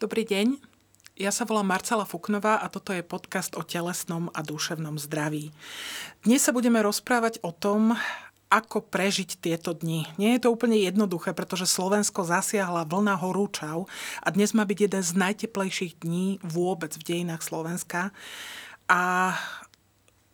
Dobrý deň. Ja sa volám Marcela Fuknová a toto je podcast o telesnom a duševnom zdraví. Dnes sa budeme rozprávať o tom, ako prežiť tieto dni. Nie je to úplne jednoduché, pretože Slovensko zasiahla vlna horúčav a dnes má byť jeden z najteplejších dní vôbec v dejinách Slovenska. A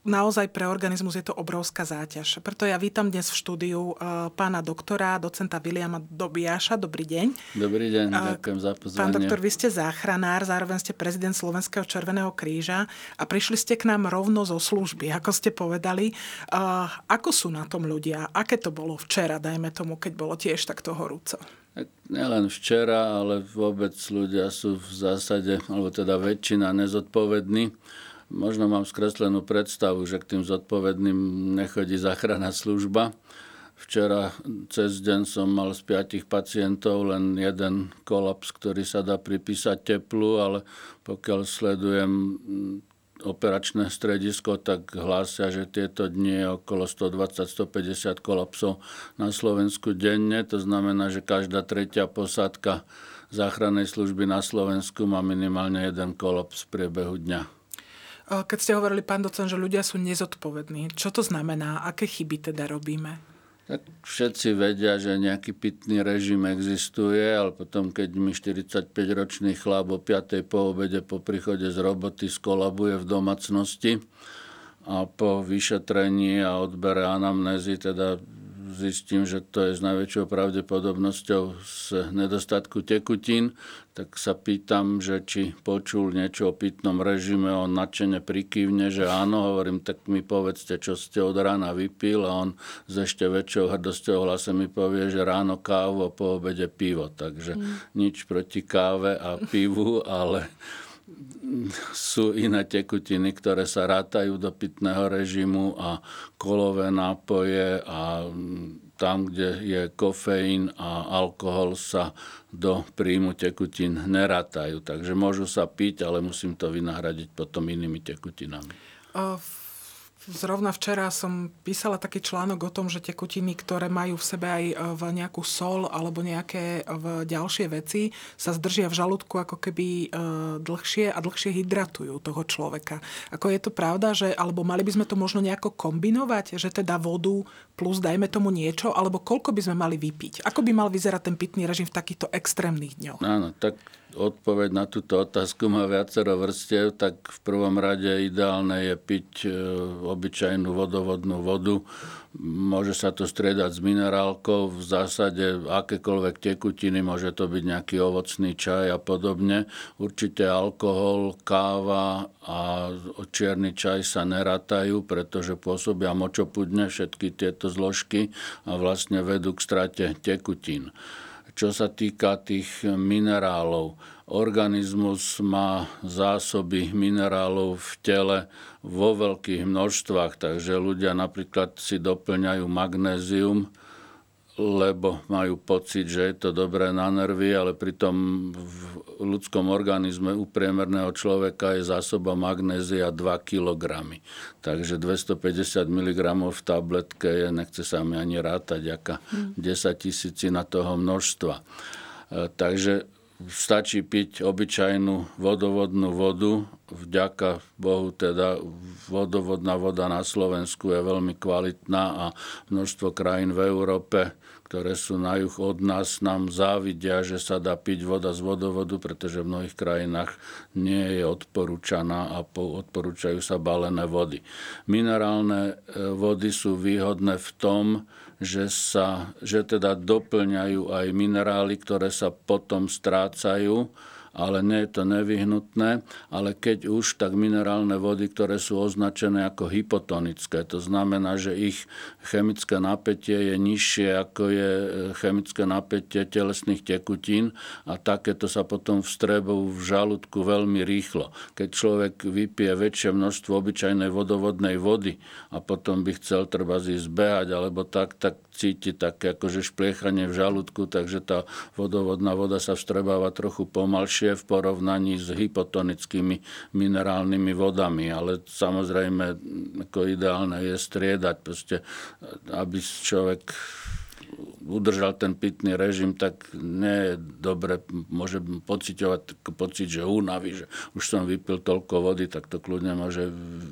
naozaj pre organizmus je to obrovská záťaž. Preto ja vítam dnes v štúdiu uh, pána doktora, docenta Viliama Dobiaša. Dobrý deň. Dobrý deň, uh, ďakujem za pozvanie. Pán doktor, vy ste záchranár, zároveň ste prezident Slovenského Červeného kríža a prišli ste k nám rovno zo služby, ako ste povedali. Uh, ako sú na tom ľudia? Aké to bolo včera, dajme tomu, keď bolo tiež takto horúco? Nielen včera, ale vôbec ľudia sú v zásade, alebo teda väčšina nezodpovední Možno mám skreslenú predstavu, že k tým zodpovedným nechodí záchranná služba. Včera cez deň som mal z piatich pacientov len jeden kolaps, ktorý sa dá pripísať teplu, ale pokiaľ sledujem mm, operačné stredisko, tak hlásia, že tieto dni je okolo 120-150 kolapsov na Slovensku denne. To znamená, že každá tretia posádka záchrannej služby na Slovensku má minimálne jeden kolaps v priebehu dňa. Keď ste hovorili, pán docen, že ľudia sú nezodpovední, čo to znamená? Aké chyby teda robíme? Tak všetci vedia, že nejaký pitný režim existuje, ale potom, keď mi 45-ročný chlap o 5. po obede po príchode z roboty skolabuje v domácnosti a po vyšetrení a odbere anamnézy teda zistím, že to je s najväčšou pravdepodobnosťou z nedostatku tekutín, tak sa pýtam, že či počul niečo o pitnom režime, on nadšene prikývne, že áno, hovorím, tak mi povedzte, čo ste od rána vypil a on s ešte väčšou hrdosťou hlase mi povie, že ráno kávu a po obede pivo. Takže mm. nič proti káve a pivu, ale sú iné tekutiny, ktoré sa rátajú do pitného režimu a kolové nápoje a tam, kde je kofeín a alkohol sa do príjmu tekutín nerátajú. Takže môžu sa piť, ale musím to vynahradiť potom inými tekutinami. Zrovna včera som písala taký článok o tom, že tekutiny, ktoré majú v sebe aj e, v nejakú sol alebo nejaké v ďalšie veci, sa zdržia v žalúdku ako keby e, dlhšie a dlhšie hydratujú toho človeka. Ako je to pravda, že, alebo mali by sme to možno nejako kombinovať, že teda vodu plus dajme tomu niečo, alebo koľko by sme mali vypiť? Ako by mal vyzerať ten pitný režim v takýchto extrémnych dňoch? Áno, tak odpoveď na túto otázku má viacero vrstiev, tak v prvom rade ideálne je piť e, obyčajnú vodovodnú vodu. Môže sa to striedať s minerálkou, v zásade akékoľvek tekutiny, môže to byť nejaký ovocný čaj a podobne. Určite alkohol, káva a čierny čaj sa nerátajú, pretože pôsobia močopudne všetky tieto zložky a vlastne vedú k strate tekutín. Čo sa týka tých minerálov, organizmus má zásoby minerálov v tele vo veľkých množstvách, takže ľudia napríklad si doplňajú magnézium, lebo majú pocit, že je to dobré na nervy, ale pritom v ľudskom organizme u priemerného človeka je zásoba magnézia 2 kg. Takže 250 mg v tabletke je, nechce sa mi ani rátať, aká 10 tisícina toho množstva. E, takže stačí piť obyčajnú vodovodnú vodu. Vďaka Bohu teda vodovodná voda na Slovensku je veľmi kvalitná a množstvo krajín v Európe, ktoré sú na juh od nás, nám závidia, že sa dá piť voda z vodovodu, pretože v mnohých krajinách nie je odporúčaná a odporúčajú sa balené vody. Minerálne e, vody sú výhodné v tom, že, sa, že teda doplňajú aj minerály, ktoré sa potom strácajú ale nie je to nevyhnutné. Ale keď už, tak minerálne vody, ktoré sú označené ako hypotonické, to znamená, že ich chemické napätie je nižšie ako je e, chemické napätie telesných tekutín a takéto sa potom vstrebujú v žalúdku veľmi rýchlo. Keď človek vypije väčšie množstvo obyčajnej vodovodnej vody a potom by chcel treba zísť behať alebo tak, tak cíti také akože špliechanie v žalúdku, takže tá vodovodná voda sa vstrebáva trochu pomalšie v porovnaní s hypotonickými minerálnymi vodami, ale samozrejme ako ideálne je striedať, proste, aby človek udržal ten pitný režim, tak nie je dobre, môže pocitovať pocit, že únavy, že už som vypil toľko vody, tak to kľudne môže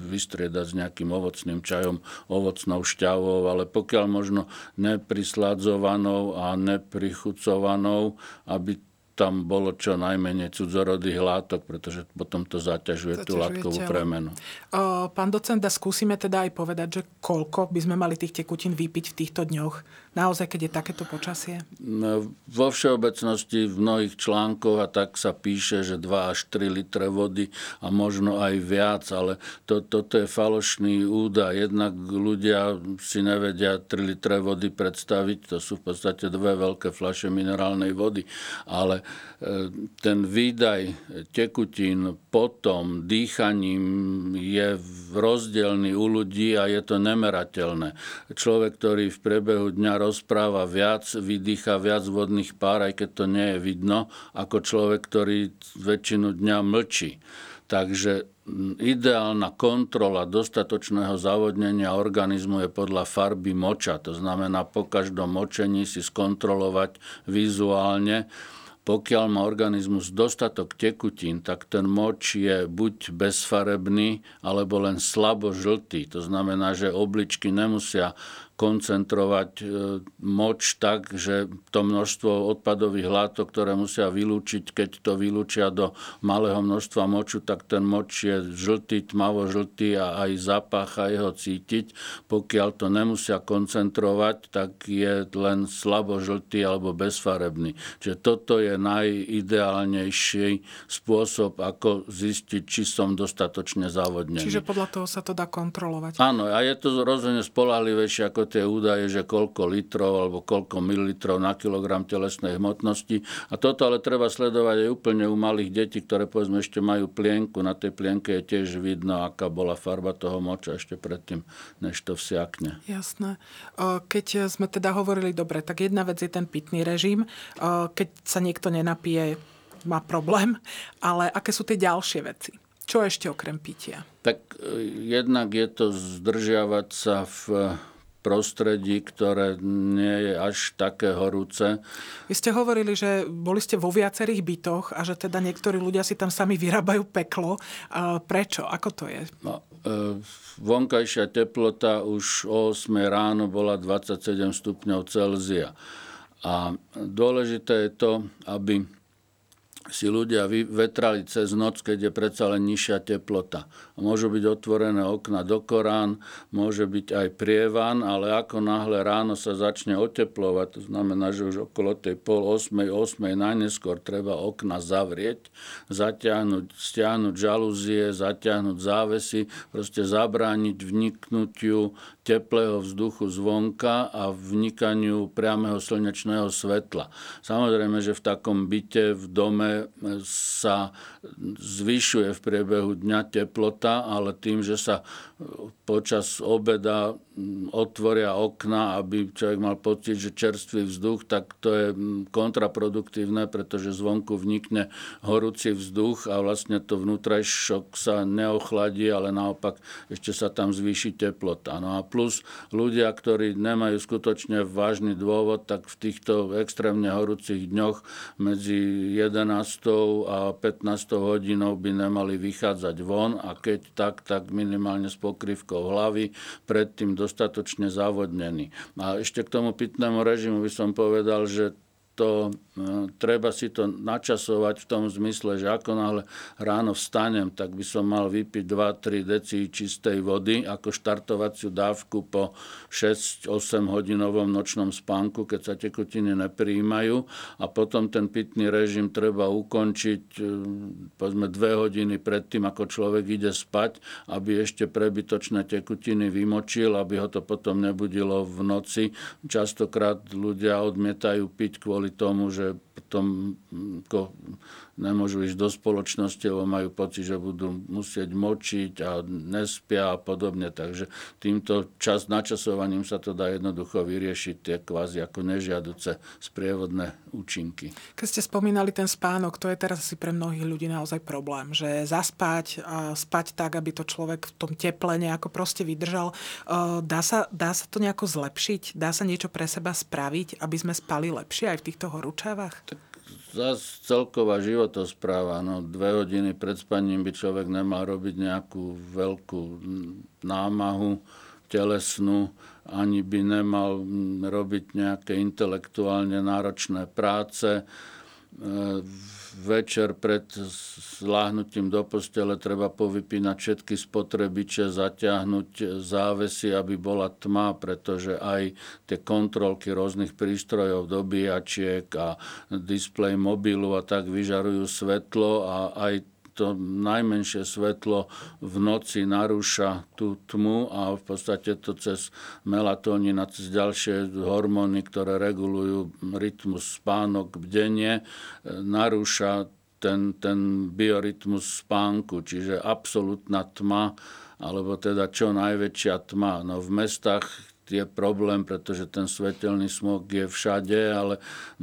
vystriedať s nejakým ovocným čajom, ovocnou šťavou, ale pokiaľ možno neprisladzovanou a neprichucovanou, aby tam bolo čo najmenej cudzorodých látok, pretože potom to zaťažuje, zaťažuje tú látkovú telo. premenu. O, pán docent, skúsime teda aj povedať, že koľko by sme mali tých tekutín vypiť v týchto dňoch, naozaj, keď je takéto počasie? No, vo všeobecnosti v mnohých článkoch a tak sa píše, že 2 až 3 litre vody a možno aj viac, ale to, toto je falošný údaj. Jednak ľudia si nevedia 3 litre vody predstaviť, to sú v podstate dve veľké fľaše minerálnej vody, ale ten výdaj tekutín potom dýchaním je rozdielný u ľudí a je to nemerateľné. Človek, ktorý v priebehu dňa rozpráva viac, vydýcha viac vodných pár, aj keď to nie je vidno, ako človek, ktorý väčšinu dňa mlčí. Takže ideálna kontrola dostatočného zavodnenia organizmu je podľa farby moča. To znamená po každom močení si skontrolovať vizuálne, pokiaľ má organizmus dostatok tekutín, tak ten moč je buď bezfarebný, alebo len slabo žltý. To znamená, že obličky nemusia koncentrovať e, moč tak, že to množstvo odpadových látok, ktoré musia vylúčiť, keď to vylúčia do malého množstva moču, tak ten moč je žltý, tmavo žltý a aj zapach a jeho cítiť. Pokiaľ to nemusia koncentrovať, tak je len slabo žltý alebo bezfarebný. Čiže toto je najideálnejší spôsob, ako zistiť, či som dostatočne závodnený. Čiže podľa toho sa to dá kontrolovať. Áno, a je to rozhodne spolahlivejšie ako tie údaje, že koľko litrov alebo koľko mililitrov na kilogram telesnej hmotnosti. A toto ale treba sledovať aj úplne u malých detí, ktoré povedzme ešte majú plienku. Na tej plienke je tiež vidno, aká bola farba toho moča ešte predtým, než to vsiakne. Jasné. Keď sme teda hovorili, dobre, tak jedna vec je ten pitný režim. Keď sa niekto nenapije, má problém. Ale aké sú tie ďalšie veci? Čo ešte okrem pitia? Tak e, jednak je to zdržiavať sa v prostredí, ktoré nie je až také horúce. Vy ste hovorili, že boli ste vo viacerých bytoch a že teda niektorí ľudia si tam sami vyrábajú peklo. Prečo? Ako to je? No, e, vonkajšia teplota už o 8 ráno bola 27 stupňov Celzia. A dôležité je to, aby si ľudia vetrali cez noc, keď je predsa len nižšia teplota. Môžu byť otvorené okna do Korán, môže byť aj prievan, ale ako náhle ráno sa začne oteplovať, to znamená, že už okolo tej pol osmej, osmej najneskôr treba okna zavrieť, zatiahnuť, stiahnuť žalúzie, zatiahnuť závesy, proste zabrániť vniknutiu teplého vzduchu zvonka a vnikaniu priameho slnečného svetla. Samozrejme, že v takom byte, v dome sa zvyšuje v priebehu dňa teplota, ale tým, že sa počas obeda otvoria okna, aby človek mal pocit, že čerstvý vzduch, tak to je kontraproduktívne, pretože zvonku vnikne horúci vzduch a vlastne to vnútrajšok sa neochladí, ale naopak ešte sa tam zvýši teplota. No a plus ľudia, ktorí nemajú skutočne vážny dôvod, tak v týchto extrémne horúcich dňoch medzi 11 a 15 hodinou by nemali vychádzať von a keď tak, tak minimálne s pokrývkou hlavy, predtým dostatočne zavodnený. A ešte k tomu pitnému režimu by som povedal, že to e, treba si to načasovať v tom zmysle, že ako náhle ráno vstanem, tak by som mal vypiť 2-3 deci čistej vody ako štartovaciu dávku po 6-8 hodinovom nočnom spánku, keď sa tekutiny nepríjmajú a potom ten pitný režim treba ukončiť e, povedzme 2 hodiny predtým, ako človek ide spať, aby ešte prebytočné tekutiny vymočil, aby ho to potom nebudilo v noci. Častokrát ľudia odmietajú piť kvôli kvôli tomu, že potom nemôžu ísť do spoločnosti, lebo majú pocit, že budú musieť močiť a nespia a podobne. Takže týmto čas, načasovaním sa to dá jednoducho vyriešiť tie kvázi ako nežiaduce sprievodné účinky. Keď ste spomínali ten spánok, to je teraz asi pre mnohých ľudí naozaj problém, že zaspať a spať tak, aby to človek v tom teple nejako proste vydržal. Dá sa, dá sa to nejako zlepšiť? Dá sa niečo pre seba spraviť, aby sme spali lepšie aj v týchto horúčavách? Tak celková životospráva. No, dve hodiny pred spaním by človek nemal robiť nejakú veľkú námahu telesnú, ani by nemal robiť nejaké intelektuálne náročné práce. E, večer pred zláhnutím do postele treba povypínať všetky spotrebiče, zaťahnuť závesy, aby bola tma, pretože aj tie kontrolky rôznych prístrojov, dobíjačiek a displej mobilu a tak vyžarujú svetlo a aj to najmenšie svetlo v noci narúša tú tmu a v podstate to cez melatonín a cez ďalšie hormóny, ktoré regulujú rytmus spánok, bdenie, narúša ten, ten biorytmus spánku, čiže absolútna tma, alebo teda čo najväčšia tma. No v mestách je problém, pretože ten svetelný smog je všade, ale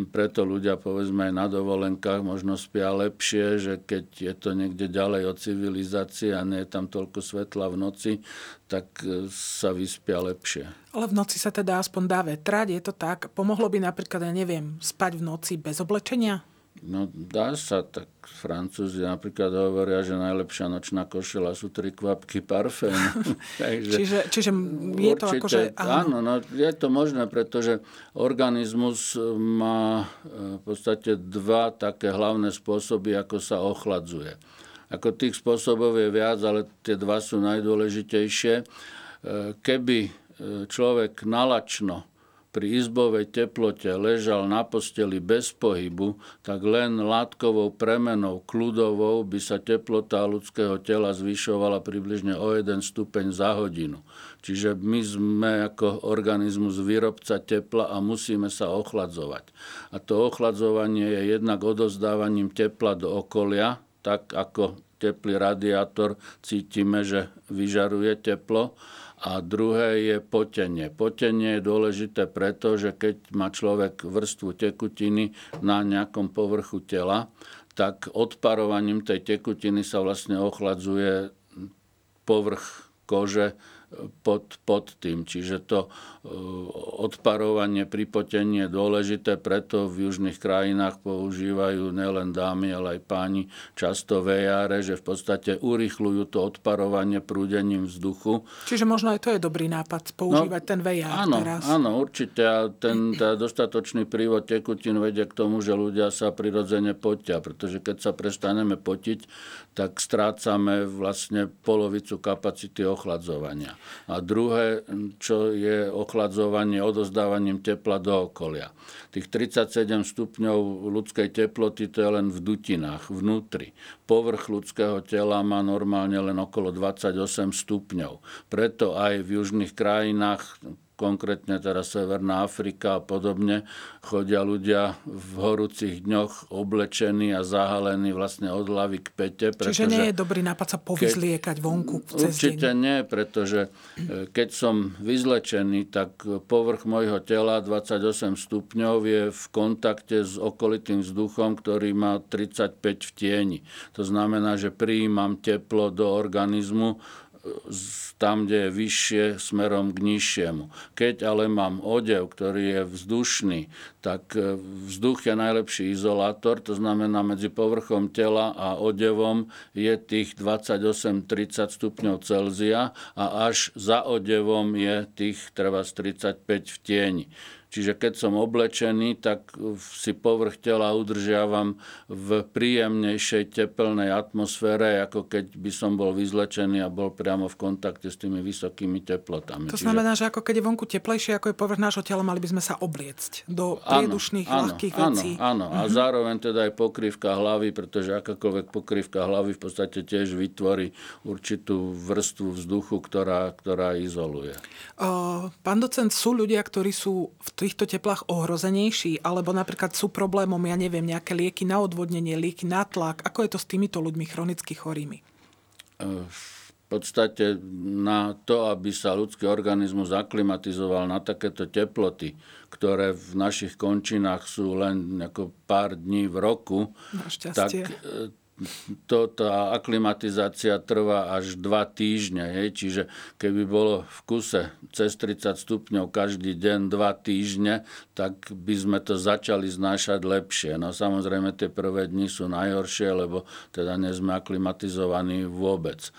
preto ľudia povedzme aj na dovolenkách možno spia lepšie, že keď je to niekde ďalej od civilizácie a nie je tam toľko svetla v noci, tak e, sa vyspia lepšie. Ale v noci sa teda aspoň dá vetrať, je to tak? Pomohlo by napríklad, ja neviem, spať v noci bez oblečenia? No dá sa, tak Francúzi napríklad hovoria, že najlepšia nočná košela sú tri kvapky parfém. Takže čiže, čiže je určite, to akože... Áno. áno, no, je to možné, pretože organizmus má e, v podstate dva také hlavné spôsoby, ako sa ochladzuje. Ako tých spôsobov je viac, ale tie dva sú najdôležitejšie. E, keby e, človek nalačno pri izbovej teplote ležal na posteli bez pohybu, tak len látkovou premenou kľudovou by sa teplota ľudského tela zvyšovala približne o 1 stupeň za hodinu. Čiže my sme ako organizmus výrobca tepla a musíme sa ochladzovať. A to ochladzovanie je jednak odozdávaním tepla do okolia, tak ako teplý radiátor cítime, že vyžaruje teplo a druhé je potenie. Potenie je dôležité preto, že keď má človek vrstvu tekutiny na nejakom povrchu tela, tak odparovaním tej tekutiny sa vlastne ochladzuje povrch kože pod, pod tým. Čiže to e, odparovanie, pripotenie je dôležité, preto v južných krajinách používajú nielen dámy, ale aj páni často vejáre, že v podstate urychľujú to odparovanie prúdením vzduchu. Čiže možno aj to je dobrý nápad, používať no, ten vejár áno, teraz. Áno, určite. A ten tá dostatočný prívod tekutín vedie k tomu, že ľudia sa prirodzene potia, pretože keď sa prestaneme potiť, tak strácame vlastne polovicu kapacity ochladzovania. A druhé, čo je ochladzovanie odozdávaním tepla do okolia. Tých 37 stupňov ľudskej teploty to je len v dutinách, vnútri. Povrch ľudského tela má normálne len okolo 28 stupňov. Preto aj v južných krajinách konkrétne teraz Severná Afrika a podobne, chodia ľudia v horúcich dňoch oblečení a zahalení vlastne od hlavy k pete. Čiže nie je dobrý nápad sa povyzliekať vonku cez Určite deň. nie, pretože e, keď som vyzlečený, tak povrch môjho tela 28 stupňov je v kontakte s okolitým vzduchom, ktorý má 35 v tieni. To znamená, že prijímam teplo do organizmu tam, kde je vyššie, smerom k nižšiemu. Keď ale mám odev, ktorý je vzdušný, tak e, vzduch je najlepší izolátor, to znamená medzi povrchom tela a odevom je tých 28-30 stupňov Celzia a až za odevom je tých treba 35 v tieni. Čiže keď som oblečený, tak si povrch tela udržiavam v príjemnejšej tepelnej atmosfére, ako keď by som bol vyzlečený a bol priamo v kontakte s tými vysokými teplotami. To Čiže... znamená, že ako keď je vonku teplejšie, ako je povrch nášho tela, mali by sme sa obliecť do priedušných, áno, ľahkých áno, vecí. Áno, a uh-huh. zároveň teda aj pokrývka hlavy, pretože akákoľvek pokrývka hlavy v podstate tiež vytvorí určitú vrstvu vzduchu, ktorá, ktorá izoluje. Uh, pán docent, sú ľudia, ktorí sú v týchto teplách ohrozenejší? Alebo napríklad sú problémom, ja neviem, nejaké lieky na odvodnenie, lieky na tlak? Ako je to s týmito ľuďmi chronicky chorými? V podstate na to, aby sa ľudský organizmus aklimatizoval na takéto teploty, ktoré v našich končinách sú len ako pár dní v roku, tak to, tá aklimatizácia trvá až dva týždne. Hej? Čiže keby bolo v kuse cez 30 stupňov každý deň dva týždne, tak by sme to začali znášať lepšie. No samozrejme tie prvé dni sú najhoršie, lebo teda nie sme aklimatizovaní vôbec.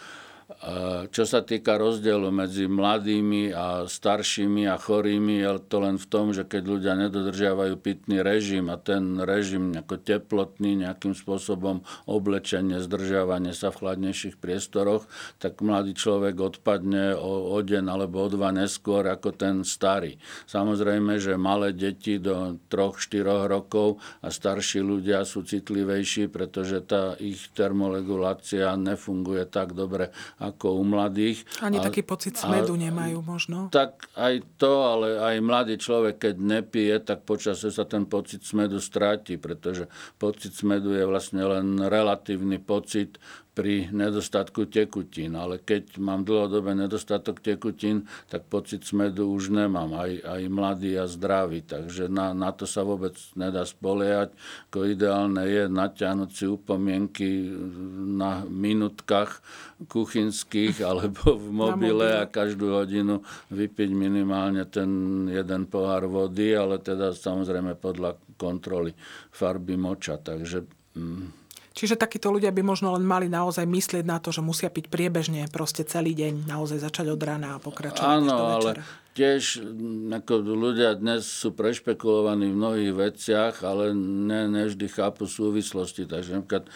Čo sa týka rozdielu medzi mladými a staršími a chorými, je to len v tom, že keď ľudia nedodržiavajú pitný režim a ten režim ako teplotný, nejakým spôsobom oblečenie, zdržiavanie sa v chladnejších priestoroch, tak mladý človek odpadne o, o deň alebo o dva neskôr ako ten starý. Samozrejme, že malé deti do 3-4 rokov a starší ľudia sú citlivejší, pretože tá ich termoregulácia nefunguje tak dobre, ako u mladých. Ani a, taký pocit smedu a, nemajú možno. Tak aj to, ale aj mladý človek, keď nepije, tak počasie sa ten pocit smedu stráti, pretože pocit smedu je vlastne len relatívny pocit pri nedostatku tekutín. Ale keď mám dlhodobé nedostatok tekutín, tak pocit smedu už nemám, aj, aj mladý a zdravý. Takže na, na to sa vôbec nedá spoliehať. Ako ideálne je natiahnuť si upomienky na minutkách kuchynských alebo v mobile a každú hodinu vypiť minimálne ten jeden pohár vody, ale teda samozrejme podľa kontroly farby moča. Takže mm, Čiže takíto ľudia by možno len mali naozaj myslieť na to, že musia piť priebežne proste celý deň, naozaj začať od rána a pokračovať Áno, ale tiež ako ľudia dnes sú prešpekulovaní v mnohých veciach, ale ne, nevždy chápu súvislosti. Takže napríklad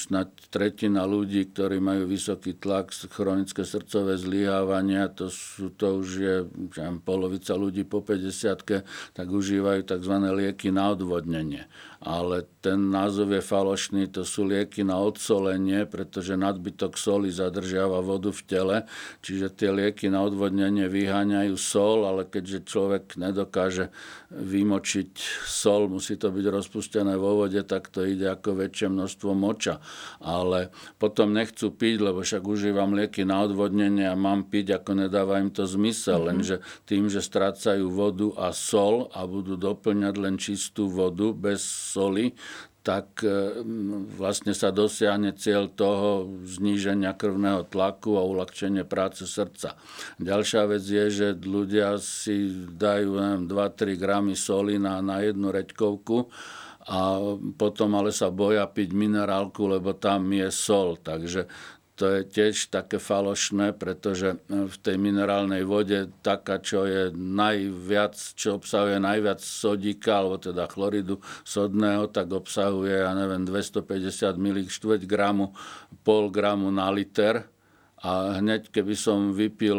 snad tretina ľudí, ktorí majú vysoký tlak, chronické srdcové zlyhávania, to, sú, to už je neviem, polovica ľudí po 50 tak užívajú tzv. lieky na odvodnenie ale ten názov je falošný, to sú lieky na odsolenie, pretože nadbytok soli zadržiava vodu v tele, čiže tie lieky na odvodnenie vyháňajú sol, ale keďže človek nedokáže vymočiť sol, musí to byť rozpustené vo vode, tak to ide ako väčšie množstvo moča. Ale potom nechcú piť, lebo však užívam lieky na odvodnenie a mám piť, ako nedáva im to zmysel, mm-hmm. lenže tým, že strácajú vodu a sol a budú doplňať len čistú vodu bez soli, tak e, vlastne sa dosiahne cieľ toho zníženia krvného tlaku a uľahčenie práce srdca. Ďalšia vec je, že ľudia si dajú 2-3 gramy soli na, na jednu reďkovku a potom ale sa boja piť minerálku, lebo tam je sol. Takže to je tiež také falošné, pretože e, v tej minerálnej vode taká, čo je najviac, čo obsahuje najviac sodíka, alebo teda chloridu sodného, tak obsahuje, ja neviem, 250 ml štvrť gramu, pol gramu na liter. A hneď, keby som vypil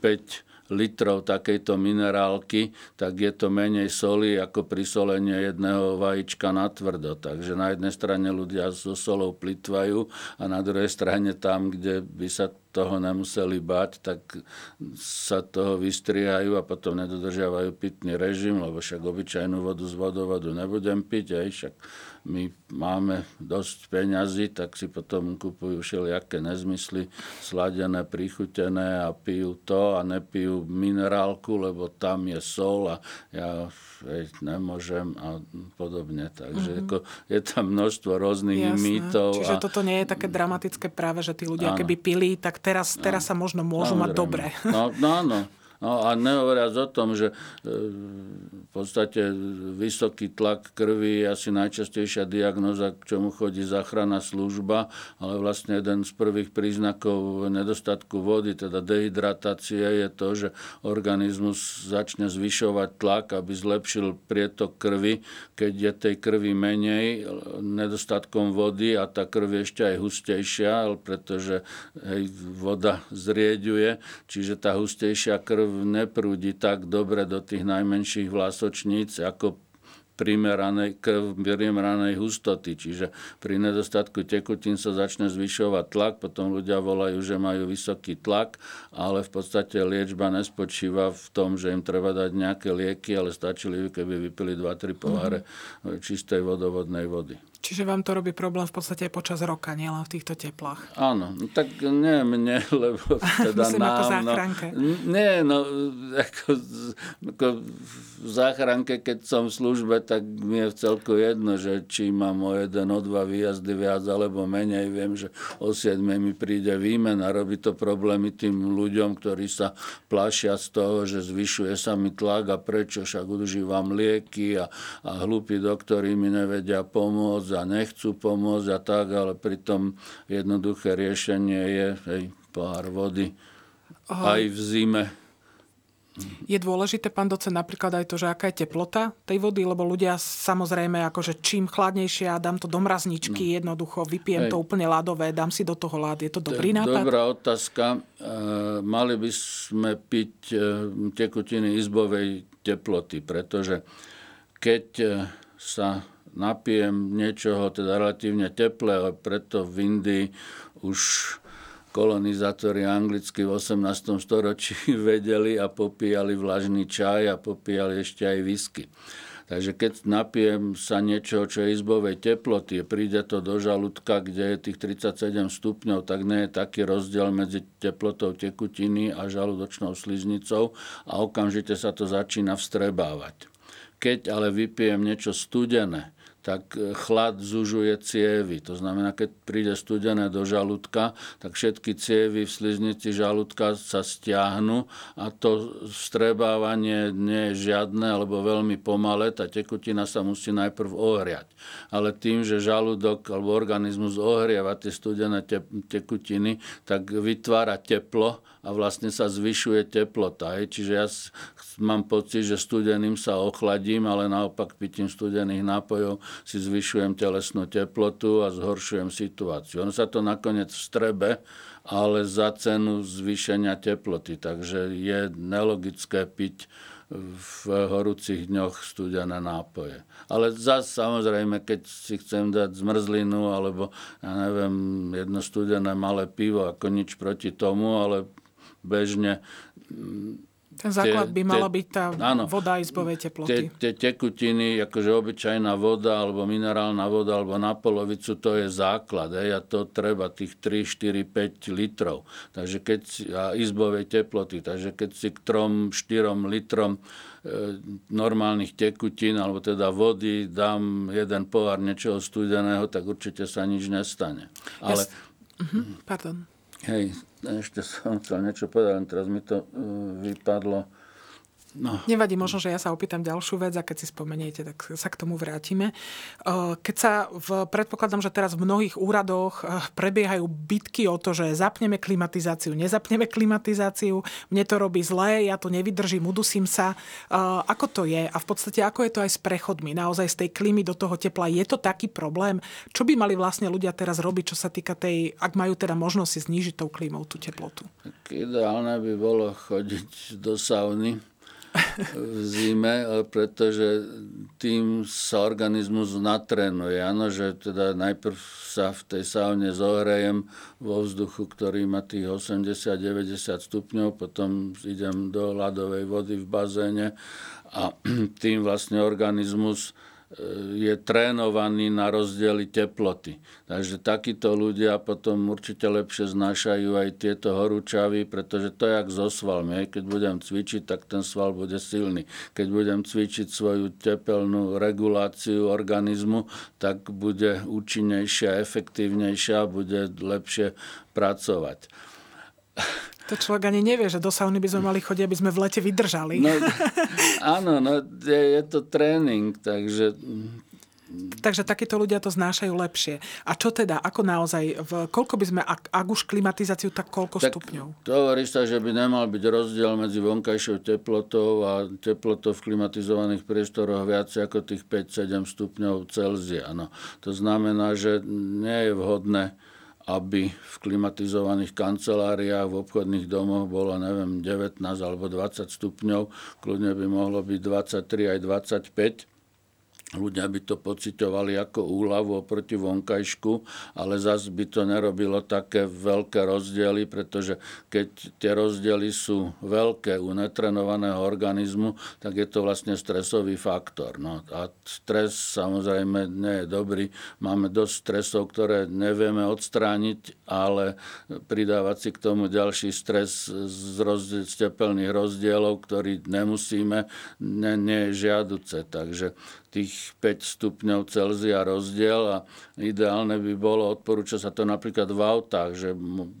5 e, litrov takejto minerálky, tak je to menej soli ako pri solenie jedného vajíčka na tvrdo. Takže na jednej strane ľudia so solou plitvajú a na druhej strane tam, kde by sa toho nemuseli bať, tak sa toho vystrihajú a potom nedodržiavajú pitný režim, lebo však obyčajnú vodu z vodovodu nebudem piť, aj však my máme dosť peňazí, tak si potom kupujú všelijaké nezmysly, sladené, prichutené a pijú to a nepijú minerálku, lebo tam je sol a ja veď, nemôžem a podobne. Takže mm-hmm. ako, je tam množstvo rôznych Jasné. mýtov. Čiže a... toto nie je také dramatické práve, že tí ľudia áno. keby pili, tak teraz, teraz sa možno môžu Samozrejme. mať dobre. No, no áno. No a nehovoriac o tom, že e, v podstate vysoký tlak krvi je asi najčastejšia diagnoza, k čomu chodí záchranná služba, ale vlastne jeden z prvých príznakov nedostatku vody, teda dehydratácie, je to, že organizmus začne zvyšovať tlak, aby zlepšil prietok krvi. Keď je tej krvi menej nedostatkom vody a tá krv je ešte aj hustejšia, pretože hej, voda zrieďuje, čiže tá hustejšia krv neprúdi tak dobre do tých najmenších vlasočníc, ako primeranej, krv primeranej hustoty. Čiže pri nedostatku tekutín sa začne zvyšovať tlak, potom ľudia volajú, že majú vysoký tlak, ale v podstate liečba nespočíva v tom, že im treba dať nejaké lieky, ale stačili, keby vypili 2-3 poháre mm-hmm. čistej vodovodnej vody. Čiže vám to robí problém v podstate aj počas roka, nielen v týchto teplách. Áno, no tak nie mne, lebo teda Myslím nám... ako záchranke. No, nie, no, ako, ako v záchranke, keď som v službe, tak mi je v celku jedno, že či mám o jeden, o dva výjazdy viac alebo menej. Viem, že o 7 mi príde výmena, robí to problémy tým ľuďom, ktorí sa plašia z toho, že zvyšuje sa mi tlak a prečo však užívam lieky a, a hlúpi doktori mi nevedia pomôcť a nechcú pomôcť a tak, ale pritom jednoduché riešenie je hej, pár vody Aha. aj v zime. Je dôležité, pán docent, napríklad aj to, že aká je teplota tej vody, lebo ľudia samozrejme, akože čím chladnejšie a dám to do mrazničky, no. jednoducho vypijem Hej. to úplne ľadové, dám si do toho lád. Je to dobrý to nápad? Dobrá otázka. E, mali by sme piť e, tekutiny izbovej teploty, pretože keď e, sa napijem niečoho teda relatívne teplé, ale preto v Indii už kolonizátori anglicky v 18. storočí vedeli a popíjali vlažný čaj a popíjali ešte aj whisky. Takže keď napijem sa niečo, čo je izbovej teploty, príde to do žalúdka, kde je tých 37 stupňov, tak nie je taký rozdiel medzi teplotou tekutiny a žalúdočnou sliznicou a okamžite sa to začína vstrebávať. Keď ale vypijem niečo studené, tak e, chlad zužuje cievy. To znamená, keď príde studené do žalúdka, tak všetky cievy v sliznici žalúdka sa stiahnu a to vstrebávanie nie je žiadne alebo veľmi pomalé. Tá tekutina sa musí najprv ohriať. Ale tým, že žalúdok alebo organizmus ohrieva tie studené tekutiny, tak vytvára teplo a vlastne sa zvyšuje teplota. Čiže ja mám pocit, že studeným sa ochladím, ale naopak pitím studených nápojov si zvyšujem telesnú teplotu a zhoršujem situáciu. Ono sa to nakoniec strebe, ale za cenu zvýšenia teploty. Takže je nelogické piť v horúcich dňoch studené nápoje. Ale zase samozrejme, keď si chcem dať zmrzlinu alebo ja neviem, jedno studené malé pivo, ako nič proti tomu, ale bežne ten základ tie, by mala byť tá áno, voda izbovej teploty. Tie, tie tekutiny, akože obyčajná voda, alebo minerálna voda, alebo na polovicu, to je základ. Hej, a to treba tých 3, 4, 5 litrov. Takže keď a izbovej teploty. Takže keď si k 3, 4 litrom e, normálnych tekutín, alebo teda vody, dám jeden pohár niečoho studeného, tak určite sa nič nestane. Ale... Yes. Mhm, pardon. Hej, ešte som chcel niečo povedať, len teraz mi to uh, vypadlo. No. Nevadí, možno, že ja sa opýtam ďalšiu vec a keď si spomeniete, tak sa k tomu vrátime. Keď sa, v, predpokladám, že teraz v mnohých úradoch prebiehajú bitky o to, že zapneme klimatizáciu, nezapneme klimatizáciu, mne to robí zlé, ja to nevydržím, udusím sa. Ako to je? A v podstate ako je to aj s prechodmi? Naozaj z tej klímy do toho tepla je to taký problém? Čo by mali vlastne ľudia teraz robiť, čo sa týka tej, ak majú teda možnosť si znížiť tou klímou tú teplotu? Tak ideálne by bolo chodiť do sauny v zime, pretože tým sa organizmus natrenuje. Áno, že teda najprv sa v tej saune zohrejem vo vzduchu, ktorý má tých 80-90 stupňov, potom idem do ľadovej vody v bazéne a tým vlastne organizmus je trénovaný na rozdiely teploty. Takže takíto ľudia potom určite lepšie znášajú aj tieto horúčavy, pretože to je jak so svalmi. Keď budem cvičiť, tak ten sval bude silný. Keď budem cvičiť svoju tepelnú reguláciu organizmu, tak bude účinnejšia, efektívnejšia, bude lepšie pracovať. To človek ani nevie, že do sauny by sme mali chodiť, aby sme v lete vydržali. No, áno, no, je, je to tréning, takže Takže takíto ľudia to znášajú lepšie. A čo teda, ako naozaj, v, koľko by sme, ak, ak už klimatizáciu, tak koľko tak stupňov? To hovorí sa, že by nemal byť rozdiel medzi vonkajšou teplotou a teplotou v klimatizovaných priestoroch viac ako tých 5-7 stupňov Celzia. No, to znamená, že nie je vhodné aby v klimatizovaných kanceláriách, v obchodných domoch bolo, neviem, 19 alebo 20 stupňov, kľudne by mohlo byť 23 aj 25 ľudia by to pocitovali ako úľavu oproti vonkajšku, ale zase by to nerobilo také veľké rozdiely, pretože keď tie rozdiely sú veľké u netrenovaného organizmu, tak je to vlastne stresový faktor. No a stres samozrejme nie je dobrý. Máme dosť stresov, ktoré nevieme odstrániť, ale pridávať si k tomu ďalší stres z, rozdiel, z tepelných rozdielov, ktorý nemusíme, nie, nie je žiaduce. Takže tých 5 stupňov Celzia rozdiel a ideálne by bolo, odporúča sa to napríklad v autách, že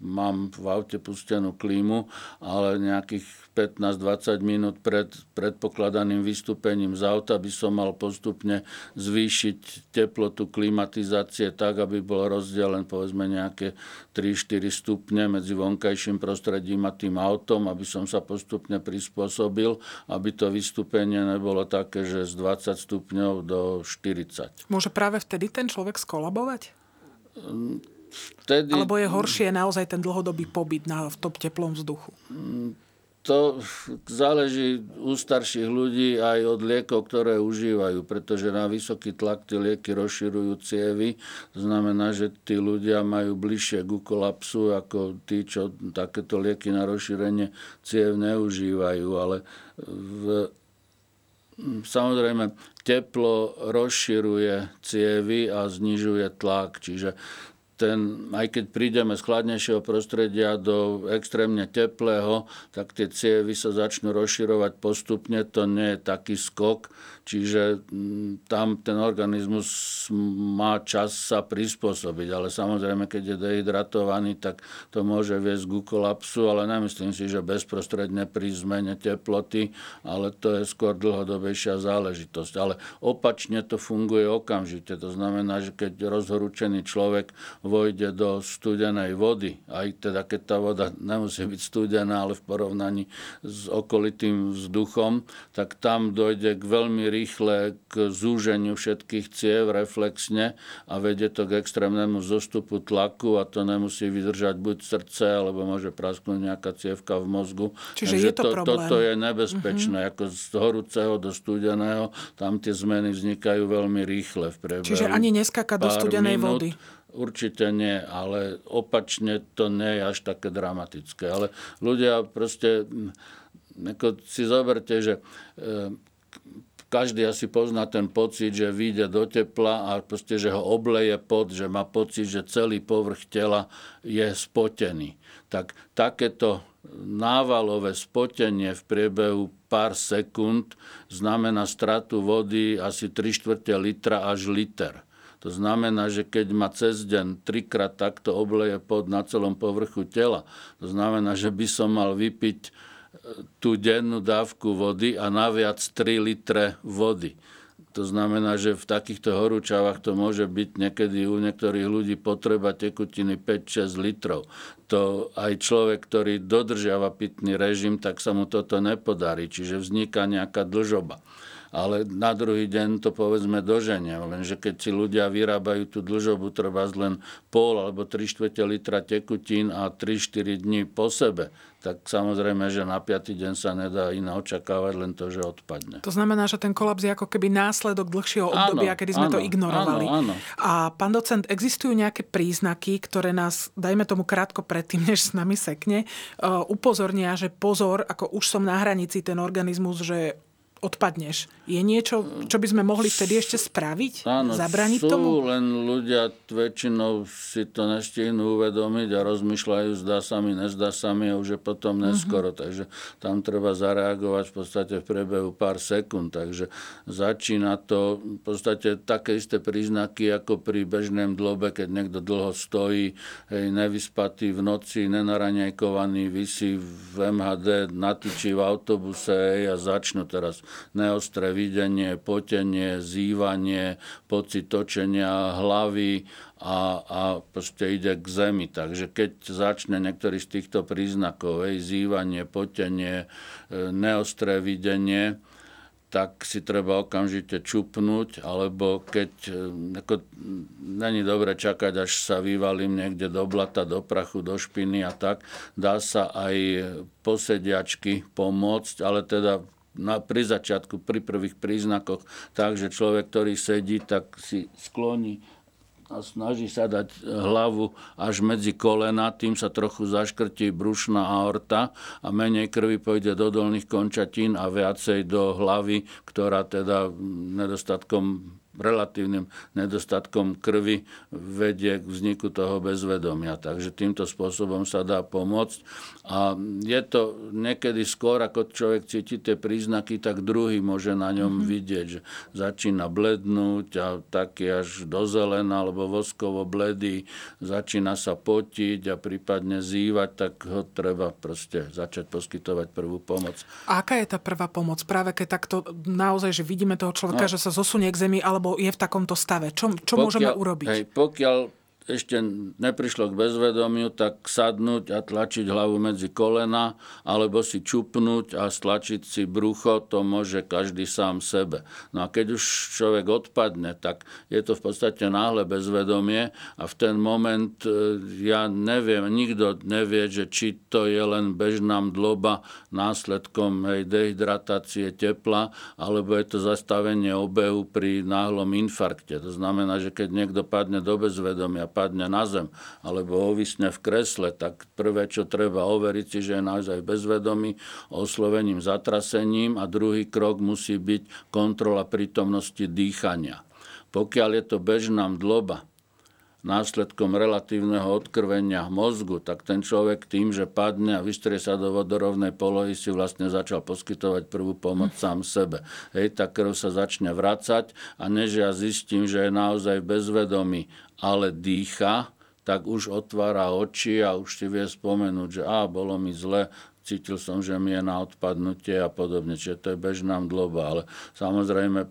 mám v aute pustenú klímu, ale nejakých 15-20 minút pred predpokladaným vystúpením z auta by som mal postupne zvýšiť teplotu klimatizácie tak, aby bol rozdiel len povedzme nejaké 3-4 stupne medzi vonkajším prostredím a tým autom, aby som sa postupne prispôsobil, aby to vystúpenie nebolo také, že z 20 stupňov do 40. Môže práve vtedy ten človek skolabovať? Vtedy... Alebo je horšie naozaj ten dlhodobý pobyt na, v tom teplom vzduchu? To záleží u starších ľudí aj od liekov, ktoré užívajú, pretože na vysoký tlak tie lieky rozširujú cievy. To znamená, že tí ľudia majú bližšie ku kolapsu ako tí, čo takéto lieky na rozšírenie ciev neužívajú. Ale v, samozrejme teplo rozširuje cievy a znižuje tlak. Čiže ten, aj keď prídeme z chladnejšieho prostredia do extrémne teplého, tak tie cievy sa začnú rozširovať postupne. To nie je taký skok, čiže mm, tam ten organizmus má čas sa prispôsobiť. Ale samozrejme, keď je dehydratovaný, tak to môže viesť k kolapsu, ale nemyslím si, že bezprostredne pri zmene teploty, ale to je skôr dlhodobejšia záležitosť. Ale opačne to funguje okamžite. To znamená, že keď rozhorúčený človek vojde do studenej vody, aj teda keď tá voda nemusí byť studená, ale v porovnaní s okolitým vzduchom, tak tam dojde k veľmi rýchle k zúženiu všetkých ciev reflexne a vedie to k extrémnemu zostupu tlaku a to nemusí vydržať buď srdce, alebo môže prasknúť nejaká cievka v mozgu. Čiže Takže je to, to problém. Toto je nebezpečné, mm-hmm. ako z horúceho do studeného, tam tie zmeny vznikajú veľmi rýchle v priebehu. Čiže ani neskákať do studenej minút. vody. Určite nie, ale opačne to nie je až také dramatické. Ale ľudia proste, ako si zoberte, že e, každý asi pozná ten pocit, že vyjde do tepla a proste, že ho obleje pod, že má pocit, že celý povrch tela je spotený. Tak takéto návalové spotenie v priebehu pár sekúnd znamená stratu vody asi 3 čtvrte litra až liter. To znamená, že keď ma cez deň trikrát takto obleje pod na celom povrchu tela, to znamená, že by som mal vypiť tú dennú dávku vody a naviac 3 litre vody. To znamená, že v takýchto horúčavách to môže byť niekedy u niektorých ľudí potreba tekutiny 5-6 litrov. To aj človek, ktorý dodržiava pitný režim, tak sa mu toto nepodarí. Čiže vzniká nejaká dlžoba ale na druhý deň to povedzme doženie. Lenže keď si ľudia vyrábajú tú dlžobu treba len pol alebo 3 čtvrte litra tekutín a 3-4 dní po sebe, tak samozrejme, že na piatý deň sa nedá iné očakávať, len to, že odpadne. To znamená, že ten kolaps je ako keby následok dlhšieho obdobia, áno, kedy sme áno, to ignorovali. Áno, áno. A pán docent, existujú nejaké príznaky, ktoré nás, dajme tomu krátko predtým, než s nami sekne, uh, upozornia, že pozor, ako už som na hranici ten organizmus, že odpadneš. Je niečo, čo by sme mohli vtedy ešte spraviť? Áno, Zabraniť sú, tomu? len ľudia väčšinou si to nestihnú uvedomiť a rozmýšľajú, zdá sa mi, nezdá sa mi a už je potom mhm. neskoro. Mm-hmm. Takže tam treba zareagovať v podstate v priebehu pár sekúnd. Takže začína to v podstate také isté príznaky ako pri bežnom dlobe, keď niekto dlho stojí, hej, nevyspatý v noci, nenaraňajkovaný, vysí v MHD, natýči v autobuse hej, a začnú teraz neostré videnie, potenie, zývanie, pocit točenia hlavy a, a proste ide k zemi. Takže keď začne niektorý z týchto príznakov, hej, zývanie, potenie, e, neostré videnie, tak si treba okamžite čupnúť, alebo keď e, ako, není dobre čakať, až sa vyvalím niekde do blata, do prachu, do špiny a tak, dá sa aj posediačky pomôcť, ale teda na, pri začiatku, pri prvých príznakoch, tak, že človek, ktorý sedí, tak si skloní a snaží sa dať hlavu až medzi kolena, tým sa trochu zaškrtí brušná aorta a menej krvi pôjde do dolných končatín a viacej do hlavy, ktorá teda nedostatkom relatívnym nedostatkom krvi vedie k vzniku toho bezvedomia. Takže týmto spôsobom sa dá pomôcť. A je to niekedy skôr, ako človek cíti tie príznaky, tak druhý môže na ňom mm-hmm. vidieť, že začína blednúť a taký až do zelena alebo voskovo bledý, začína sa potiť a prípadne zývať, tak ho treba proste začať poskytovať prvú pomoc. A aká je tá prvá pomoc? Práve keď takto naozaj, že vidíme toho človeka, no. že sa zosunie k zemi, ale alebo je v takomto stave? Čo, čo pokiaľ, môžeme urobiť? Hej, pokiaľ ešte neprišlo k bezvedomiu, tak sadnúť a tlačiť hlavu medzi kolena, alebo si čupnúť a stlačiť si brucho, to môže každý sám sebe. No a keď už človek odpadne, tak je to v podstate náhle bezvedomie a v ten moment e, ja neviem, nikto nevie, že či to je len bežná mdloba následkom hej, dehydratácie tepla, alebo je to zastavenie obehu pri náhlom infarkte. To znamená, že keď niekto padne do bezvedomia, padne na zem alebo ovisne v kresle, tak prvé, čo treba overiť si, že je naozaj bezvedomý oslovením zatrasením a druhý krok musí byť kontrola prítomnosti dýchania. Pokiaľ je to bežná mdloba, následkom relatívneho odkrvenia mozgu, tak ten človek tým, že padne a vystrie sa do vodorovnej polohy, si vlastne začal poskytovať prvú pomoc sám sebe. Hej, tá krv sa začne vracať a než ja zistím, že je naozaj bezvedomý, ale dýcha, tak už otvára oči a už si vie spomenúť, že a bolo mi zle, cítil som, že mi je na odpadnutie a podobne. Čiže to je bežná mdloba, ale samozrejme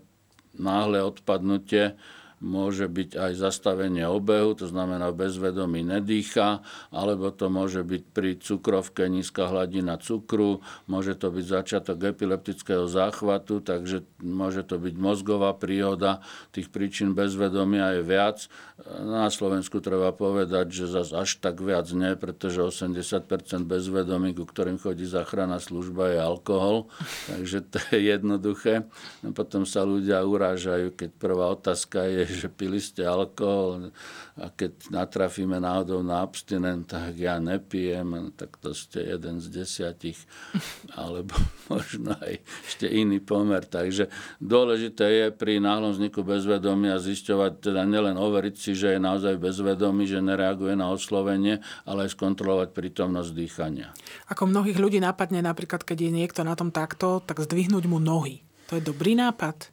náhle odpadnutie môže byť aj zastavenie obehu, to znamená bezvedomí nedýcha, alebo to môže byť pri cukrovke nízka hladina cukru, môže to byť začiatok epileptického záchvatu, takže môže to byť mozgová príhoda. Tých príčin bezvedomia je viac. Na Slovensku treba povedať, že zase až tak viac nie, pretože 80% bezvedomí, ku ktorým chodí záchranná služba, je alkohol, takže to je jednoduché. No potom sa ľudia urážajú, keď prvá otázka je, že pili ste alkohol a keď natrafíme náhodou na abstinent, tak ja nepijem, tak to ste jeden z desiatich, alebo možno aj ešte iný pomer. Takže dôležité je pri náhlom vzniku bezvedomia zisťovať, teda nielen overiť si, že je naozaj bezvedomý, že nereaguje na oslovenie, ale aj skontrolovať prítomnosť dýchania. Ako mnohých ľudí napadne napríklad, keď je niekto na tom takto, tak zdvihnúť mu nohy. To je dobrý nápad?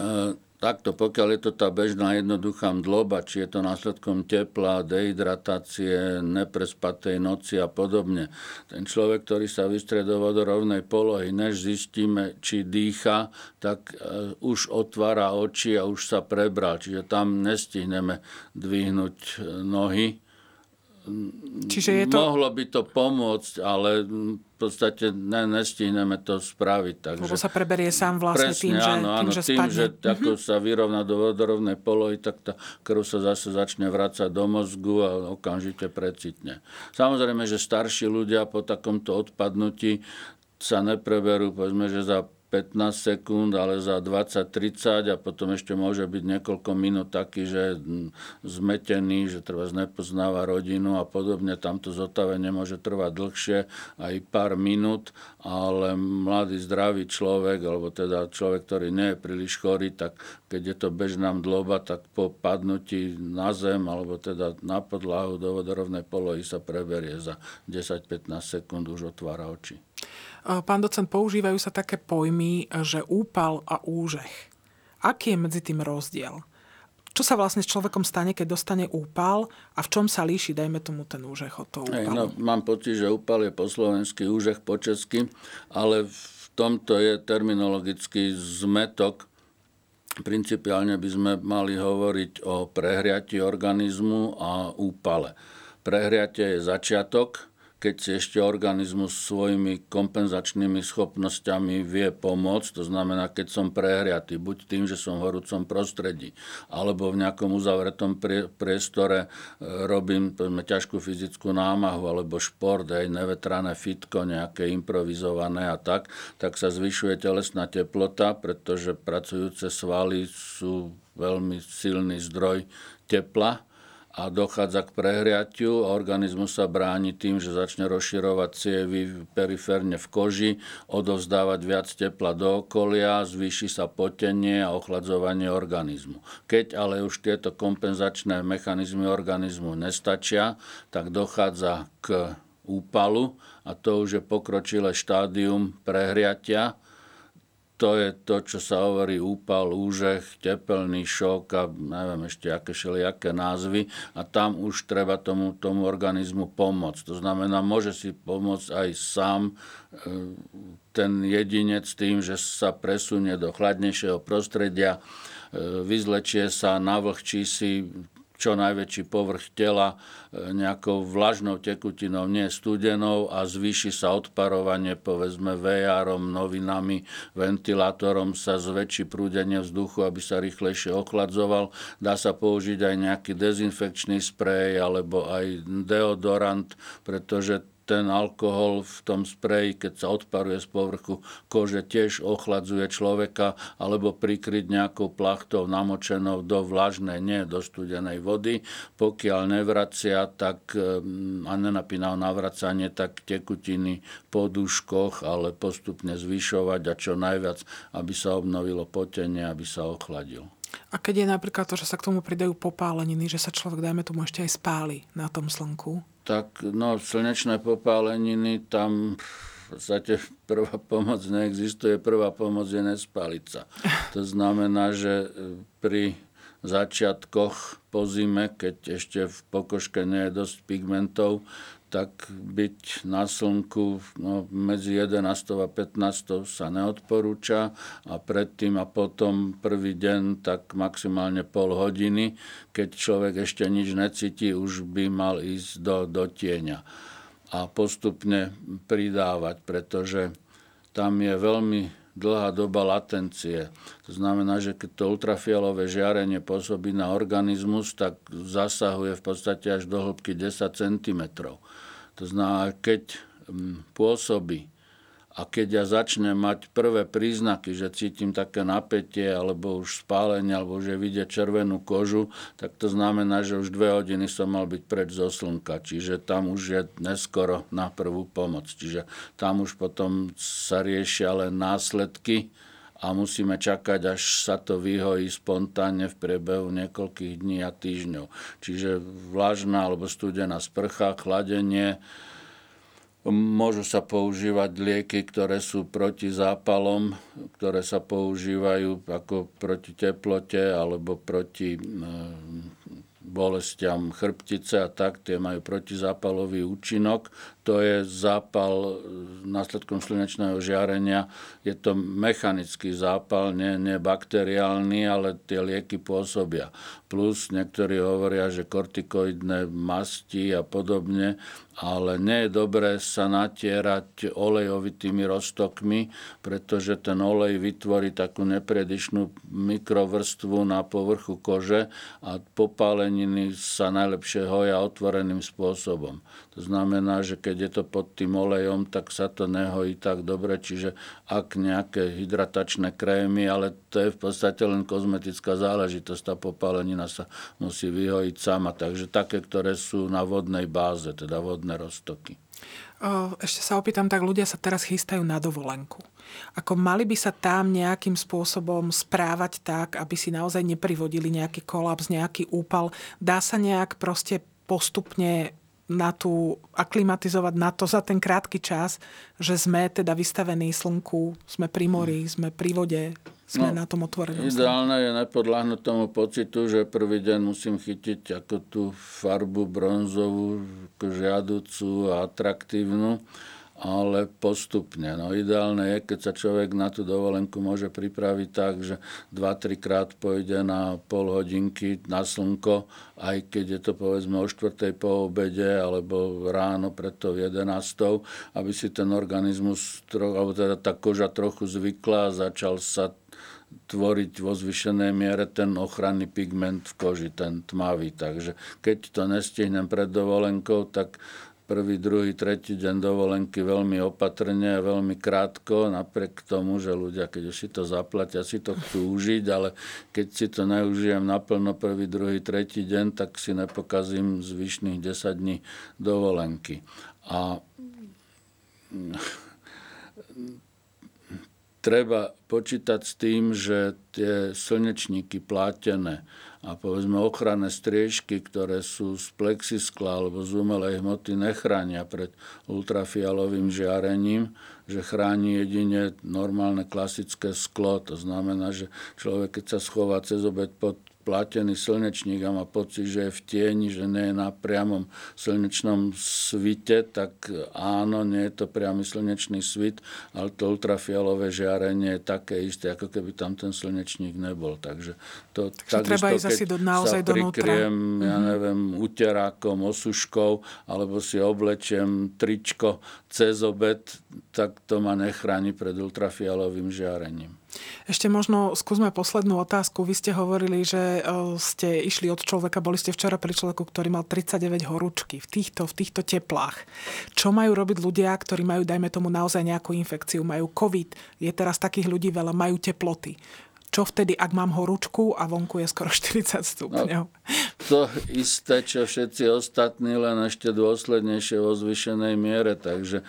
Uh, Takto, pokiaľ je to tá bežná jednoduchá mdloba, či je to následkom tepla, dehydratácie, neprespatej noci a podobne. Ten človek, ktorý sa vystrie do vodorovnej polohy, než zistíme, či dýcha, tak uh, už otvára oči a už sa prebral. Čiže tam nestihneme dvihnúť e, nohy Čiže je to... Mohlo by to pomôcť, ale v podstate ne, nestihneme to spraviť. Takže... Lebo sa preberie sám vlastne Presne, tým, že, áno, áno, tým, že tým, spadne. že ako mm-hmm. sa vyrovná do vodorovnej polohy, tak tá krv sa zase začne vrácať do mozgu a okamžite precitne. Samozrejme, že starší ľudia po takomto odpadnutí sa nepreberú, povedzme, že za 15 sekúnd, ale za 20-30 a potom ešte môže byť niekoľko minút taký, že zmetený, že treba nepoznáva rodinu a podobne. Tamto zotavenie môže trvať dlhšie, aj pár minút, ale mladý, zdravý človek, alebo teda človek, ktorý nie je príliš chorý, tak keď je to bežná mdloba, tak po padnutí na zem, alebo teda na podlahu do vodorovnej polohy sa preberie za 10-15 sekúnd, už otvára oči. Pán docent, používajú sa také pojmy, že úpal a úžeh. Aký je medzi tým rozdiel? Čo sa vlastne s človekom stane, keď dostane úpal a v čom sa líši, dajme tomu, ten úžeh od toho úpalu? Hey, no, mám pocit, že úpal je po slovensky, úžeh po česky, ale v tomto je terminologický zmetok. Principiálne by sme mali hovoriť o prehriati organizmu a úpale. Prehriatie je začiatok, keď si ešte organizmus svojimi kompenzačnými schopnosťami vie pomôcť, to znamená, keď som prehriatý, buď tým, že som v horúcom prostredí, alebo v nejakom uzavretom priestore e, robím povedzme, ťažkú fyzickú námahu, alebo šport, aj nevetrané fitko, nejaké improvizované a tak, tak sa zvyšuje telesná teplota, pretože pracujúce svaly sú veľmi silný zdroj tepla a dochádza k prehriatiu a organizmus sa bráni tým, že začne rozširovať cievy periférne v koži, odovzdávať viac tepla do okolia, zvýši sa potenie a ochladzovanie organizmu. Keď ale už tieto kompenzačné mechanizmy organizmu nestačia, tak dochádza k úpalu a to už je pokročilé štádium prehriatia, to je to, čo sa hovorí úpal, úžeh, tepelný šok a neviem ešte aké všelijaké názvy a tam už treba tomu, tomu organizmu pomôcť. To znamená, môže si pomôcť aj sám e, ten jedinec tým, že sa presunie do chladnejšieho prostredia, e, vyzlečie sa, navlhčí si čo najväčší povrch tela e, nejakou vlažnou tekutinou, nie studenou a zvýši sa odparovanie povedzme VR-om, novinami, ventilátorom sa zväčší prúdenie vzduchu, aby sa rýchlejšie ochladzoval. Dá sa použiť aj nejaký dezinfekčný sprej alebo aj deodorant, pretože ten alkohol v tom spreji, keď sa odparuje z povrchu kože, tiež ochladzuje človeka, alebo prikryť nejakou plachtou namočenou do vlažnej, nie do studenej vody. Pokiaľ nevracia tak, mm, a nenapínal navracanie, tak tekutiny po duškoch, ale postupne zvyšovať a čo najviac, aby sa obnovilo potenie, aby sa ochladil. A keď je napríklad to, že sa k tomu pridajú popáleniny, že sa človek, dajme tomu, ešte aj spáli na tom slnku? Tak no, slnečné popáleniny, tam v podstate prvá pomoc neexistuje. Prvá pomoc je nespáliť sa. To znamená, že e, pri začiatkoch po zime, keď ešte v pokožke nie je dosť pigmentov, tak byť na slnku no, medzi 11 a 15 sa neodporúča a predtým a potom prvý deň tak maximálne pol hodiny. Keď človek ešte nič necíti, už by mal ísť do, do tieňa a postupne pridávať, pretože tam je veľmi dlhá doba latencie. To znamená, že keď to ultrafialové žiarenie pôsobí na organizmus, tak zasahuje v podstate až do hĺbky 10 cm. To znamená, keď mm, pôsobí a keď ja začnem mať prvé príznaky, že cítim také napätie alebo už spálenie, alebo že vidie červenú kožu, tak to znamená, že už dve hodiny som mal byť preč zo slnka. Čiže tam už je neskoro na prvú pomoc. Čiže tam už potom sa riešia len následky a musíme čakať, až sa to vyhojí spontánne v priebehu niekoľkých dní a týždňov. Čiže vlažná alebo studená sprcha, chladenie, Môžu sa používať lieky, ktoré sú proti zápalom, ktoré sa používajú ako proti teplote alebo proti bolestiam chrbtice a tak, tie majú protizápalový účinok. To je zápal následkom slnečného žiarenia. Je to mechanický zápal, nie, nie bakteriálny, ale tie lieky pôsobia. Plus niektorí hovoria, že kortikoidné masti a podobne ale nie je dobré sa natierať olejovitými roztokmi, pretože ten olej vytvorí takú nepredišnú mikrovrstvu na povrchu kože a popáleniny sa najlepšie hoja otvoreným spôsobom. To znamená, že keď je to pod tým olejom, tak sa to nehojí tak dobre, čiže ak nejaké hydratačné krémy, ale to je v podstate len kozmetická záležitosť, tá popálenina sa musí vyhojiť sama, takže také, ktoré sú na vodnej báze, teda vodné roztoky. Ešte sa opýtam, tak ľudia sa teraz chystajú na dovolenku. Ako mali by sa tam nejakým spôsobom správať tak, aby si naozaj neprivodili nejaký kolaps, nejaký úpal. Dá sa nejak proste postupne na tú, aklimatizovať na to za ten krátky čas, že sme teda vystavení slnku, sme pri mori, sme pri vode, sme no, na tom otvorenom. Ideálne je nepodľahnuť tomu pocitu, že prvý deň musím chytiť ako tú farbu bronzovú, žiaducu a atraktívnu ale postupne. No, ideálne je, keď sa človek na tú dovolenku môže pripraviť tak, že 2-3 krát pôjde na pol hodinky na slnko, aj keď je to povedzme o 4. po obede alebo ráno pred tou 11. aby si ten organizmus, alebo teda tá koža trochu zvykla a začal sa tvoriť vo zvyšenej miere ten ochranný pigment v koži, ten tmavý. Takže keď to nestihnem pred dovolenkou, tak prvý, druhý, tretí deň dovolenky veľmi opatrne a veľmi krátko, napriek tomu, že ľudia, keď už si to zaplatia, si to chcú užiť, ale keď si to neužijem naplno prvý, druhý, tretí deň, tak si nepokazím zvyšných 10 dní dovolenky. A treba počítať s tým, že tie slnečníky plátené, a povedzme ochranné striežky, ktoré sú z plexiskla alebo z umelej hmoty, nechránia pred ultrafialovým žiarením, že chráni jedine normálne klasické sklo. To znamená, že človek, keď sa schová cez obed pod platený slnečník a má pocit, že je v tieni, že nie je na priamom slnečnom svite, tak áno, nie je to priamy slnečný svit, ale to ultrafialové žiarenie je také isté, ako keby tam ten slnečník nebol. Takže to Takže treba ísť asi do, naozaj sa prikriem, ja mhm. neviem, uterákom, osuškou, alebo si oblečiem tričko cez obed, tak to ma nechráni pred ultrafialovým žiarením. Ešte možno skúsme poslednú otázku. Vy ste hovorili, že e, ste išli od človeka, boli ste včera pri človeku, ktorý mal 39 horúčky v týchto, v týchto teplách. Čo majú robiť ľudia, ktorí majú, dajme tomu, naozaj nejakú infekciu, majú COVID, je teraz takých ľudí veľa, majú teploty čo vtedy, ak mám horúčku a vonku je skoro 40 stupňov? No, to isté, čo všetci ostatní, len ešte dôslednejšie vo zvyšenej miere. Takže e,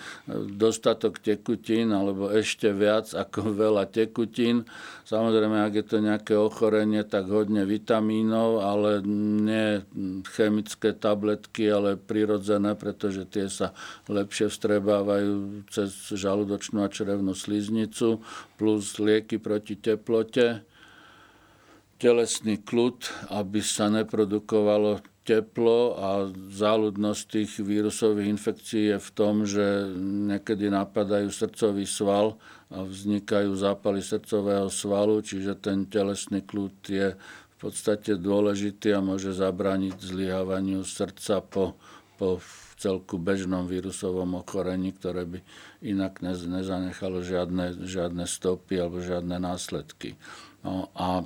dostatok tekutín, alebo ešte viac ako veľa tekutín. Samozrejme, ak je to nejaké ochorenie, tak hodne vitamínov, ale nie chemické tabletky, ale prirodzené, pretože tie sa lepšie vstrebávajú cez žalúdočnú a črevnú sliznicu, plus lieky proti teplote telesný kľud, aby sa neprodukovalo teplo a záľudnosť tých vírusových infekcií je v tom, že niekedy napadajú srdcový sval a vznikajú zápaly srdcového svalu, čiže ten telesný kľud je v podstate dôležitý a môže zabrániť zlyhávaniu srdca po, po celku bežnom vírusovom ochorení, ktoré by inak nezanechalo žiadne, žiadne stopy alebo žiadne následky. No a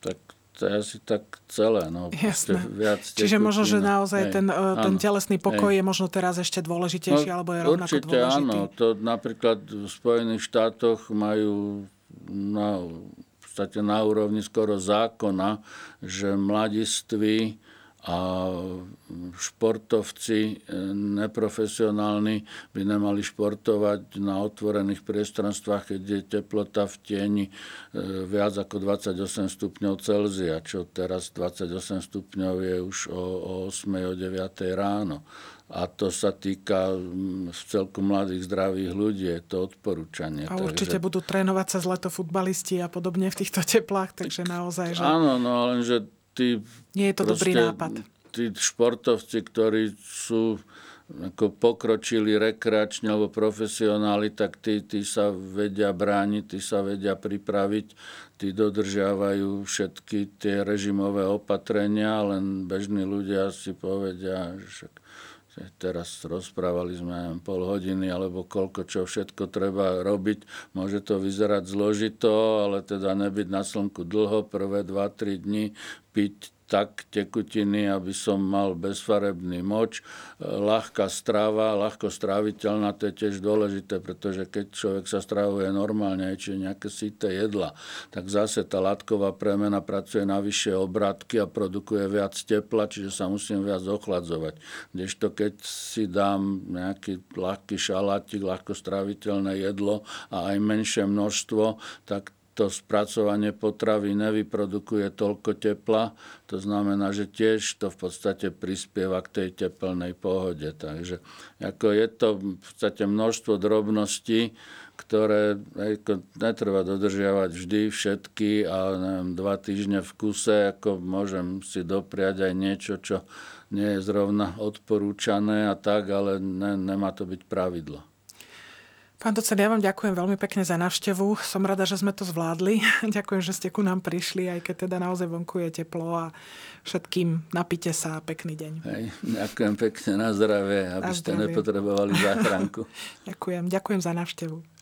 tak to je asi tak celé. No, Jasné. Viac Čiže možno, že naozaj hej, ten, e, ten telesný pokoj hej. je možno teraz ešte dôležitejší, no, alebo je rovnako určite dôležitý? áno. To napríklad v Spojených štátoch majú na, v podstate na úrovni skoro zákona, že mladiství a športovci e, neprofesionálni by nemali športovať na otvorených priestranstvách, keď je teplota v tieni e, viac ako 28 stupňov Celzia, čo teraz 28 stupňov je už o, o 8. o 9. ráno. A to sa týka v celku mladých, zdravých ľudí, je to odporúčanie. A určite takže... budú trénovať sa zleto futbalisti a podobne v týchto teplách, takže naozaj... Že... Áno, no lenže tí... Nie je to dobrý nápad. Tí športovci, ktorí sú ako pokročili rekreačne alebo profesionáli, tak tí, tí sa vedia brániť, tí sa vedia pripraviť, tí dodržiavajú všetky tie režimové opatrenia, len bežní ľudia si povedia, že teraz rozprávali sme pol hodiny alebo koľko čo všetko treba robiť. Môže to vyzerať zložito, ale teda nebyť na slnku dlho, prvé 2-3 dní piť tak tekutiny, aby som mal bezfarebný moč. Ľahká strava, ľahko stráviteľná, to je tiež dôležité, pretože keď človek sa stravuje normálne, či nejaké síte jedla, tak zase tá látková premena pracuje na vyššie obratky a produkuje viac tepla, čiže sa musím viac ochladzovať. Kdežto keď si dám nejaký ľahký šalátik, ľahko stráviteľné jedlo a aj menšie množstvo, tak to spracovanie potravy nevyprodukuje toľko tepla, to znamená, že tiež to v podstate prispieva k tej teplnej pohode. Takže ako je to v podstate množstvo drobností, ktoré ako, netreba dodržiavať vždy všetky a neviem, dva týždne v kuse, ako môžem si dopriať aj niečo, čo nie je zrovna odporúčané a tak, ale ne, nemá to byť pravidlo. Pán docent, ja vám ďakujem veľmi pekne za návštevu. Som rada, že sme to zvládli. ďakujem, že ste ku nám prišli, aj keď teda naozaj vonku je teplo a všetkým napite sa a pekný deň. Hej, ďakujem pekne na zdravie, aby na ste zdravie. nepotrebovali záchranku. ďakujem, ďakujem za návštevu.